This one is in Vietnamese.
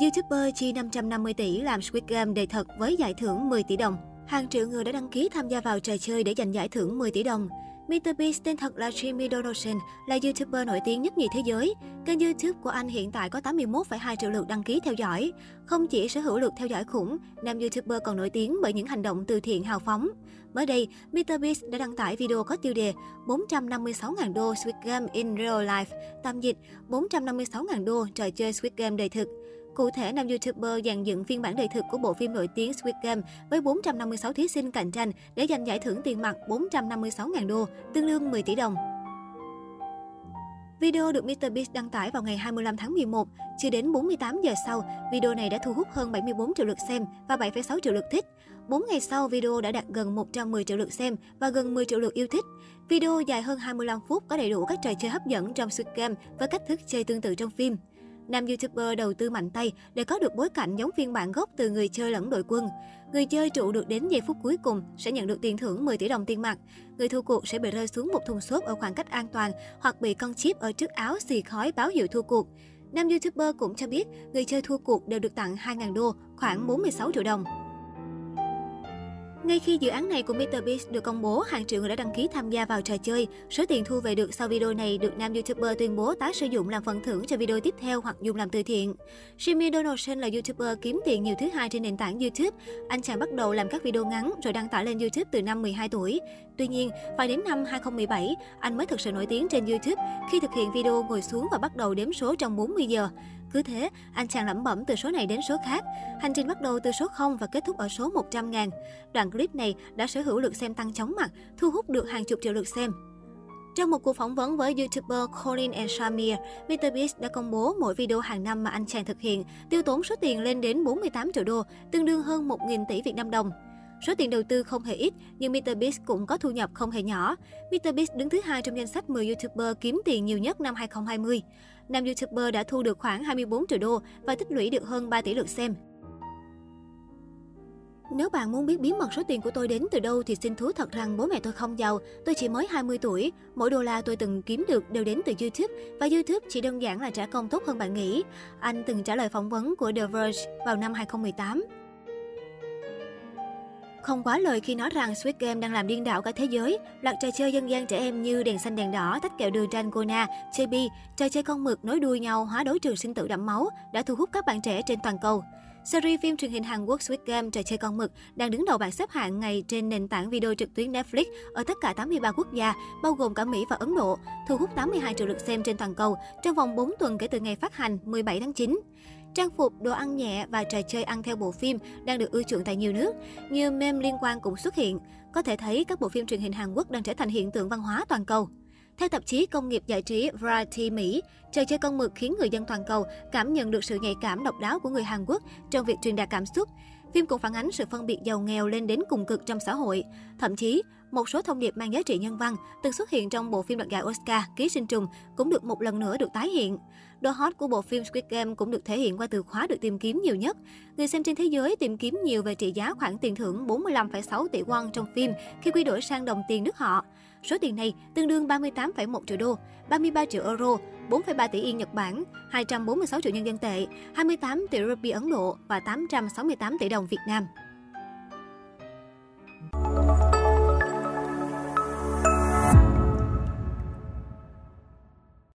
YouTuber chi 550 tỷ làm Squid Game đầy thật với giải thưởng 10 tỷ đồng. Hàng triệu người đã đăng ký tham gia vào trò chơi để giành giải thưởng 10 tỷ đồng. MrBeast tên thật là Jimmy Donaldson, là YouTuber nổi tiếng nhất nhì thế giới. Kênh YouTube của anh hiện tại có 81,2 triệu lượt đăng ký theo dõi. Không chỉ sở hữu lượt theo dõi khủng, nam YouTuber còn nổi tiếng bởi những hành động từ thiện hào phóng. Mới đây, MrBeast đã đăng tải video có tiêu đề 456.000 đô Squid Game in Real Life, tạm dịch 456.000 đô trò chơi Squid Game đầy thực. Cụ thể, nam YouTuber dàn dựng phiên bản đời thực của bộ phim nổi tiếng Squid Game với 456 thí sinh cạnh tranh để giành giải thưởng tiền mặt 456.000 đô, tương đương 10 tỷ đồng. Video được MrBeast đăng tải vào ngày 25 tháng 11. Chưa đến 48 giờ sau, video này đã thu hút hơn 74 triệu lượt xem và 7,6 triệu lượt thích. 4 ngày sau, video đã đạt gần 110 triệu lượt xem và gần 10 triệu lượt yêu thích. Video dài hơn 25 phút có đầy đủ các trò chơi hấp dẫn trong Squid Game với cách thức chơi tương tự trong phim. Nam YouTuber đầu tư mạnh tay để có được bối cảnh giống phiên bản gốc từ người chơi lẫn đội quân. Người chơi trụ được đến giây phút cuối cùng sẽ nhận được tiền thưởng 10 tỷ đồng tiền mặt. Người thua cuộc sẽ bị rơi xuống một thùng xốp ở khoảng cách an toàn hoặc bị con chip ở trước áo xì khói báo hiệu thua cuộc. Nam YouTuber cũng cho biết người chơi thua cuộc đều được tặng 2.000 đô, khoảng 46 triệu đồng. Ngay khi dự án này của MrBeast được công bố, hàng triệu người đã đăng ký tham gia vào trò chơi. Số tiền thu về được sau video này được nam YouTuber tuyên bố tái sử dụng làm phần thưởng cho video tiếp theo hoặc dùng làm từ thiện. Jimmy Donaldson là YouTuber kiếm tiền nhiều thứ hai trên nền tảng YouTube. Anh chàng bắt đầu làm các video ngắn rồi đăng tải lên YouTube từ năm 12 tuổi. Tuy nhiên, phải đến năm 2017, anh mới thực sự nổi tiếng trên YouTube khi thực hiện video ngồi xuống và bắt đầu đếm số trong 40 giờ. Cứ thế, anh chàng lẩm bẩm từ số này đến số khác. Hành trình bắt đầu từ số 0 và kết thúc ở số 100 ngàn. Đoạn clip này đã sở hữu lượt xem tăng chóng mặt, thu hút được hàng chục triệu lượt xem. Trong một cuộc phỏng vấn với YouTuber Colin and Shamir, MrBeast đã công bố mỗi video hàng năm mà anh chàng thực hiện tiêu tốn số tiền lên đến 48 triệu đô, tương đương hơn 1.000 tỷ Việt Nam đồng. Số tiền đầu tư không hề ít, nhưng MrBeast cũng có thu nhập không hề nhỏ. MrBeast đứng thứ hai trong danh sách 10 YouTuber kiếm tiền nhiều nhất năm 2020. Nam YouTuber đã thu được khoảng 24 triệu đô và tích lũy được hơn 3 tỷ lượt xem. Nếu bạn muốn biết bí mật số tiền của tôi đến từ đâu thì xin thú thật rằng bố mẹ tôi không giàu, tôi chỉ mới 20 tuổi. Mỗi đô la tôi từng kiếm được đều đến từ YouTube và YouTube chỉ đơn giản là trả công tốt hơn bạn nghĩ. Anh từng trả lời phỏng vấn của The Verge vào năm 2018. Không quá lời khi nói rằng Squid Game đang làm điên đảo cả thế giới. Loạt trò chơi dân gian trẻ em như đèn xanh đèn đỏ, tách kẹo đường tranh Kona, Chibi, trò chơi con mực nối đuôi nhau hóa đấu trường sinh tử đẫm máu đã thu hút các bạn trẻ trên toàn cầu. Series phim truyền hình Hàn Quốc Squid Game trò chơi con mực đang đứng đầu bảng xếp hạng ngày trên nền tảng video trực tuyến Netflix ở tất cả 83 quốc gia, bao gồm cả Mỹ và Ấn Độ, thu hút 82 triệu lượt xem trên toàn cầu trong vòng 4 tuần kể từ ngày phát hành 17 tháng 9. Trang phục, đồ ăn nhẹ và trò chơi ăn theo bộ phim đang được ưa chuộng tại nhiều nước. Nhiều meme liên quan cũng xuất hiện. Có thể thấy các bộ phim truyền hình Hàn Quốc đang trở thành hiện tượng văn hóa toàn cầu. Theo tạp chí Công nghiệp Giải trí Variety Mỹ, trò chơi con mực khiến người dân toàn cầu cảm nhận được sự nhạy cảm độc đáo của người Hàn Quốc trong việc truyền đạt cảm xúc. Phim cũng phản ánh sự phân biệt giàu nghèo lên đến cùng cực trong xã hội. Thậm chí, một số thông điệp mang giá trị nhân văn từng xuất hiện trong bộ phim đoạt giải Oscar Ký sinh trùng cũng được một lần nữa được tái hiện. Độ hot của bộ phim Squid Game cũng được thể hiện qua từ khóa được tìm kiếm nhiều nhất. Người xem trên thế giới tìm kiếm nhiều về trị giá khoản tiền thưởng 45,6 tỷ won trong phim khi quy đổi sang đồng tiền nước họ. Số tiền này tương đương 38,1 triệu đô, 33 triệu euro, 4,3 tỷ yên Nhật Bản, 246 triệu nhân dân tệ, 28 tỷ rupee Ấn Độ và 868 tỷ đồng Việt Nam.